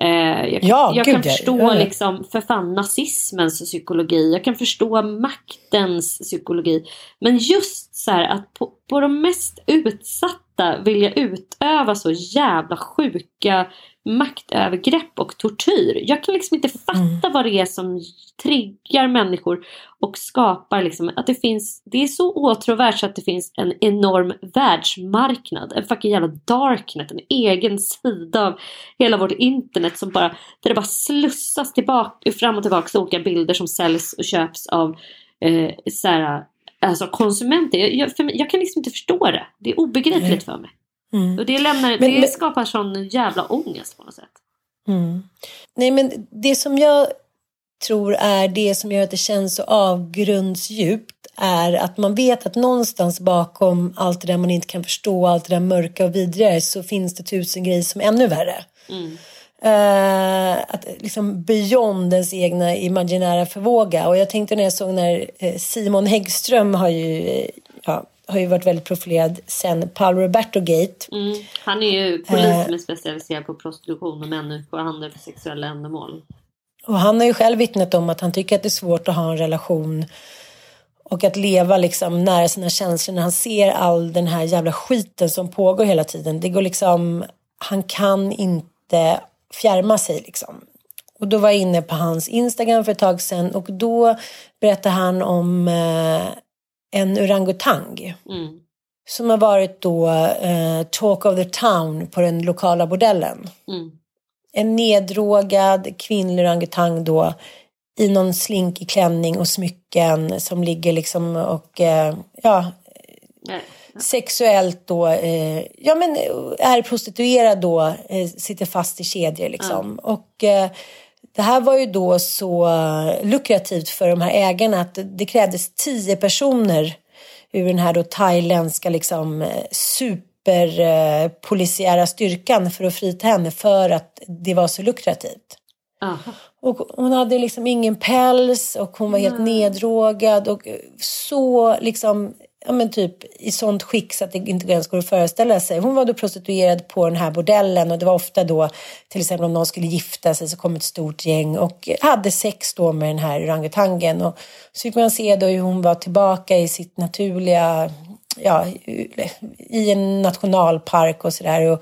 Eh, jag, Ja, jag gud, kan förstå Ja, ja. liksom, för fan nazismens psykologi. Jag kan förstå maktens psykologi. Men just så här att på, på de mest utsatta vilja utöva så jävla sjuka maktövergrepp och tortyr. Jag kan liksom inte fatta Mm. vad det är som triggar människor och skapar liksom att det finns, det är så åtråvärt så att det finns en enorm världsmarknad, en fucking jävla darknet, en egen sida av hela vårt internet som bara, där det bara slussas tillbaka, fram och tillbaka olika bilder som säljs och köps av eh, så här, alltså konsumenter. Jag, för jag kan liksom inte förstå det. Det är obegripligt för mig. Mm. Och det, lämnar, Men- det men- skapar sån jävla ångest på något sätt. Mm. Nej, men det som jag tror är det som gör att det känns så avgrundsdjupt är att man vet att någonstans bakom allt det där man inte kan förstå, allt det där mörka och vidriga så finns det tusen grejer som är ännu värre. Mm. Eh, att liksom beyond ens egna imaginära förmåga. Och jag tänkte när jag såg när eh, Simon Häggström har ju, eh, ja, har ju varit väldigt profilerad sen Paolo Roberto-gate. Mm. Han är ju polis Eh. som är specialiserad på prostitution och människohandel för sexuella ändamål. Och han har ju själv vittnat om att han tycker att det är svårt att ha en relation och att leva liksom nära sina känslor när han ser all den här jävla skiten som pågår hela tiden. Det går liksom, han kan inte fjärma sig liksom. Och då var jag inne på hans Instagram för ett tag sedan och då berättade han om eh, en orangutang Mm. som har varit då eh, talk of the town på den lokala bordellen Mm. en neddrogad kvinnlig orangutang då i någon slinkig klänning och smycken som ligger liksom och eh, ja, Nej. Sexuellt då, eh, ja men eh, är prostituerad då, eh, sitter fast i kedjor liksom. Och eh, det här var ju då så lukrativt för de här ägarna att det krävdes tio personer ur den här då thailändska liksom eh, super eh, styrkan för att frita henne för att det var så lukrativt. Aha. Och hon hade liksom ingen päls och hon var helt neddrogad och så liksom, ja men typ i sånt skick så att det inte ens går att föreställa sig. Hon var då prostituerad på den här bordellen och det var ofta då till exempel om någon skulle gifta sig så kom ett stort gäng och hade sex då med den här orangutangen och så fick man se då hur hon var tillbaka i sitt naturliga, ja, i en nationalpark och sådär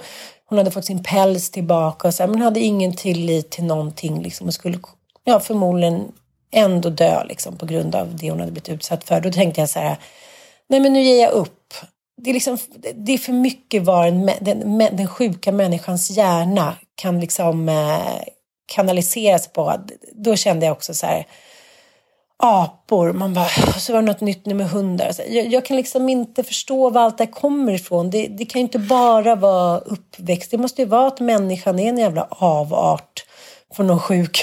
hon hade fått sin päls tillbaka och så här, men hade ingen tillit till någonting liksom och skulle ja, förmodligen ändå dö liksom på grund av det hon hade blivit utsatt för. Då tänkte jag så här, nej men nu ger jag upp. Det är, liksom, det är för mycket vad den, den, den sjuka människans hjärna kan liksom eh, kanaliseras på. Då kände jag också så här, apor, man bara, och så var det något nytt nu med hundar. Jag, jag kan liksom inte förstå var allt det här kommer ifrån. Det, det kan ju inte bara vara uppväxt. Det måste ju vara att människan är en jävla avart från någon sjuk,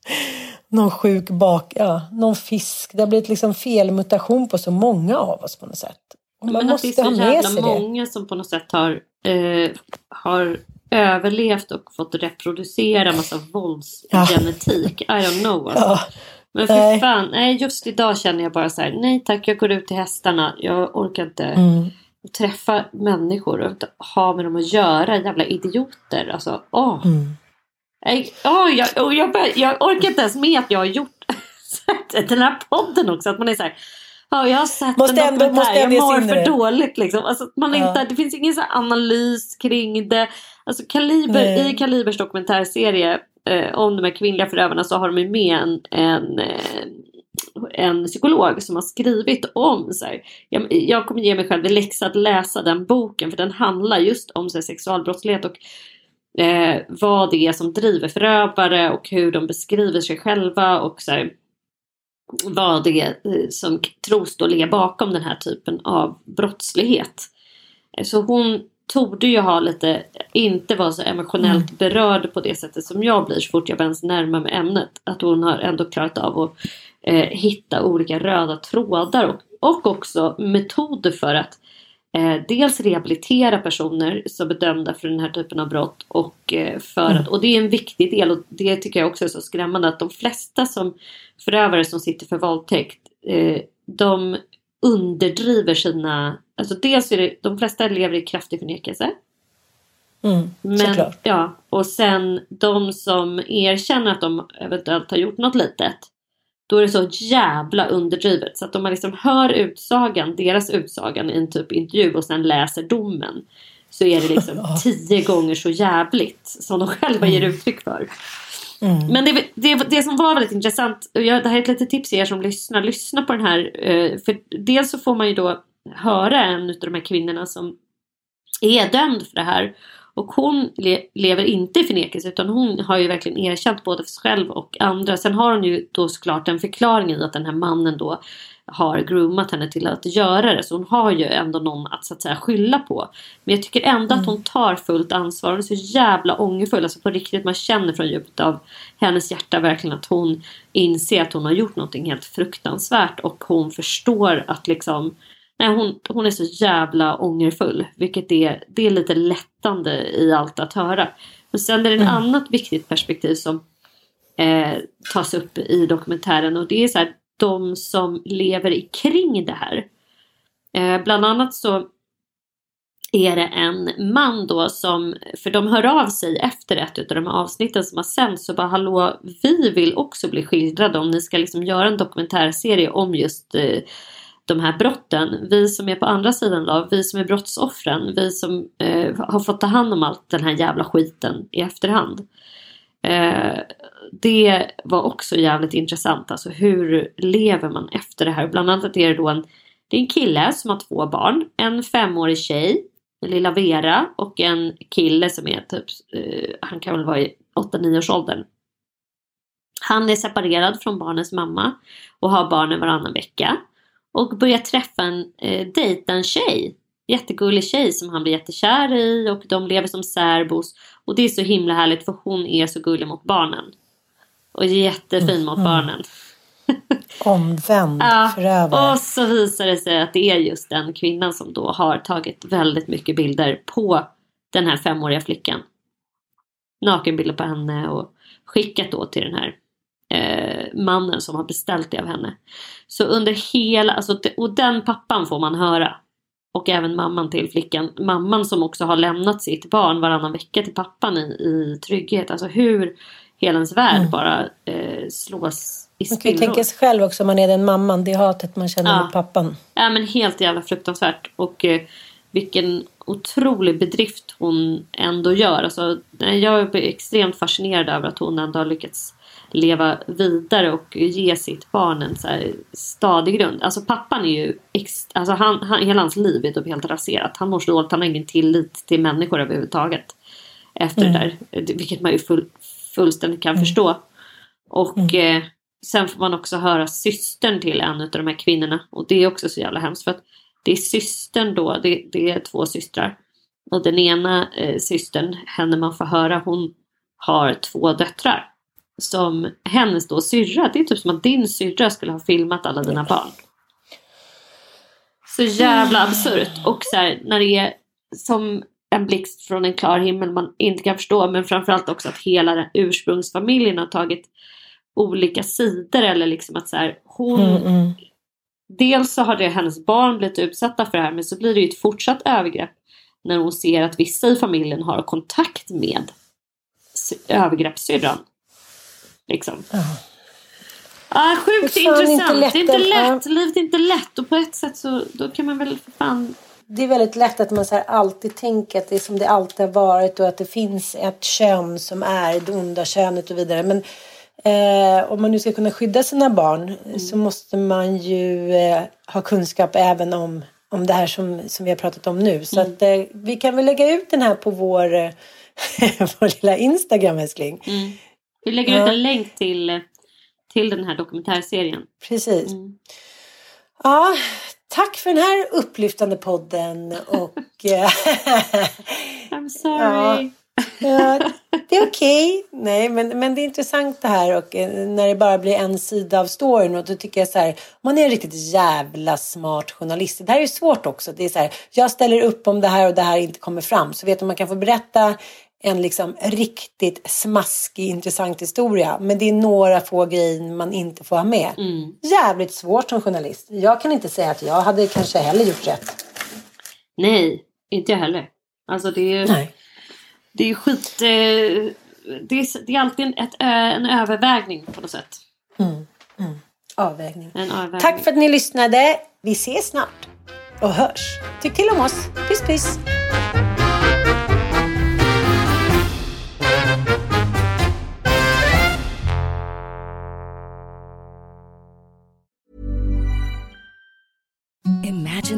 någon sjuk bak, ja, någon fisk. Det har blivit liksom felmutation på så många av oss på något sätt. Och man Men att det måste är ha så med jävla sig det. många som på något sätt har, eh, har överlevt och fått reproducera massa våldsgenetik. I don't know alltså. Ja. Men för Nej. fan, nej just idag känner jag bara så här, nej tack jag går ut till hästarna. Jag orkar inte Mm. träffa människor och inte ha med dem att göra, jävla idioter. Alltså, åh. Mm. Åh, jag, och jag, bör, jag orkar inte ens med att jag har gjort den här podden också. Att man är så här, ja jag har sett Måste en ändå- dokumentär, måste jag mår för det. dåligt. Liksom. Alltså, man är Ja. inte, det finns ingen så analys kring det. Alltså, Kaliber, Nej. I Kalibers dokumentärserie eh, om de här kvinnliga förövarna så har de ju med en, en, eh, en psykolog som har skrivit om så här, jag, jag kommer ge mig själv i läxa att läsa den boken för den handlar just om så här, sexualbrottslighet och eh, vad det är som driver förövare och hur de beskriver sig själva och så här, vad det är eh, som tros då ligga bakom den här typen av brottslighet. Eh, Så hon torde ju ha lite, inte vara så emotionellt berörd på det sättet som jag blir så fort jag ens närmar mig ämnet. Att hon har ändå klarat av att eh, hitta olika röda trådar och, och också metoder för att eh, dels rehabilitera personer som är dömda för den här typen av brott och eh, för att, och det är en viktig del och det tycker jag också är så skrämmande att de flesta som förövare som sitter för våldtäkt eh, de underdriver sina, alltså dels är det, de flesta lever i kraftig förnekelse Mm, men, såklart. ja, och sen de som erkänner att de eventuellt har gjort något litet. Då är det så jävla underdrivet. Så att om man liksom hör utsagan, deras utsagan i en typ intervju och sen läser domen. Så är det liksom tio gånger så jävligt som de själva ger uttryck för. Mm. Men det, det, det som var väldigt intressant, och jag, det här är ett litet tips till er som lyssnar. Lyssna på den här. eh, För dels så får man ju då höra en av de här kvinnorna som är dömd för det här. Och hon le, lever inte i förnekelse utan hon har ju verkligen erkänt både för sig själv och andra. Sen har hon ju då såklart en förklaring i att den här mannen då har groomat henne till att göra det. Så hon har ju ändå någon att så att säga skylla på. Men jag tycker ändå att hon tar fullt ansvar. Hon är så jävla ångerfull. Alltså på riktigt man känner från djupet av hennes hjärta verkligen att hon inser att hon har gjort någonting helt fruktansvärt. Och hon förstår att liksom Nej, hon, hon är så jävla ångerfull. Vilket är, det är lite lättande i allt att höra. Men sen är det ett annat viktigt perspektiv som eh, tas upp i dokumentären. Och det är så här, de som lever i kring det här. Eh, bland annat så är det en man då som, för de hör av sig efter ett av de här avsnitten som har sänds så bara hallå, vi vill också bli skildrade om ni ska liksom göra en dokumentärserie om just eh, de här brotten. Vi som är på andra sidan då, vi som är brottsoffren, vi som eh, har fått ta hand om allt den här jävla skiten i efterhand. Eh, det var också jävligt intressant. Alltså hur lever man efter det här? Bland annat är det då en, det är en kille som har två barn. En femårig tjej, lilla Vera och en kille som är typ, eh, han kan väl vara i 8-9 års åldern. Han är separerad från barnens mamma och har barnen varannan vecka. Och börjar träffa en, eh, dejta en tjej. Jättegullig tjej som han blir jättekär i och de lever som särbos. Och det är så himla härligt för hon är så gullig mot barnen. Och jättefin mot barnen. Omvänd Ja, förövare. och så visar det sig att det är just den kvinnan som då har tagit väldigt mycket bilder på den här femåriga flickan. Nakenbilder på henne och skickat då till den här eh, mannen som har beställt det av henne. Så under hela, alltså, och den pappan får man höra. Och även mamman till flickan. Mamman som också har lämnat sitt barn varannan vecka till pappan i, i trygghet. Alltså hur hela ens värld bara eh, slås i Man kan ju tänka sig själv också om man är den mamman. Det hatet man känner Ja. mot pappan. Ja men helt jävla fruktansvärt. Och eh, vilken otrolig bedrift hon ändå gör. Alltså, jag är extremt fascinerad över att hon ändå har lyckats leva vidare och ge sitt barn en så här stadig grund. Alltså pappan är ju, ex, alltså han, han, hela hans liv är typ helt raserat. Han mår så dåligt, han har ingen tillit till människor överhuvudtaget. Efter det där, vilket man ju full, fullständigt kan förstå. Och eh, sen får man också höra systern till en av de här kvinnorna. Och det är också så jävla hemskt för att det är systern då, det, det är två systrar. Och den ena eh, systern, henne man får höra, hon har två döttrar. Som hennes då syrra, det är typ som att din syrra skulle ha filmat alla dina barn. Så jävla absurt. Och så här, när det är som en blixt från en klar himmel man inte kan förstå. Men framförallt också att hela den ursprungsfamiljen har tagit olika sidor. Eller liksom att så här, hon Mm, mm. Dels så har det hennes barn blivit utsatta för det här men så blir det ju ett fortsatt övergrepp när hon ser att vissa i familjen har kontakt med övergreppssyrran. Liksom. Ja, sjukt Det intressant. inte lätt det är inte lätt. Livet är inte lätt. Och på ett sätt så då kan man väl för fan... Det är väldigt lätt att man så alltid tänker att det är som det alltid har varit och att det finns ett kön som är det onda könet och vidare. Men eh, om man nu ska kunna skydda sina barn så måste man ju eh, ha kunskap även om, om det här som, som vi har pratat om nu. Så att, eh, vi kan väl lägga ut den här på vår, eh, vår lilla Instagram älskling. Vi lägger Ja. ut en länk till, till den här dokumentärserien. Precis. Ja, tack för den här upplyftande podden. Och, eh, I'm sorry. Ja, det är okej. Nej, men, men det är intressant det här och eh, när det bara blir en sida av storyn och då tycker jag så här, man är en riktigt jävla smart journalist. Det här är svårt också. Det är så här, jag ställer upp om det här och det här inte kommer fram. Så vet du, man kan få berätta en liksom riktigt smaskig, intressant historia. Men det är några få grejer man inte får ha med. Jävligt svårt som journalist. Jag kan inte säga att jag hade kanske heller gjort rätt. Nej, inte jag heller. Alltså det är ju Nej. det är skit... Eh, det, är, det är alltid ett, ö- en övervägning på något sätt. Avvägning. En övervägning. Tack för att ni lyssnade. Vi ses snart. Och hörs. Tyck till om oss. Puss puss.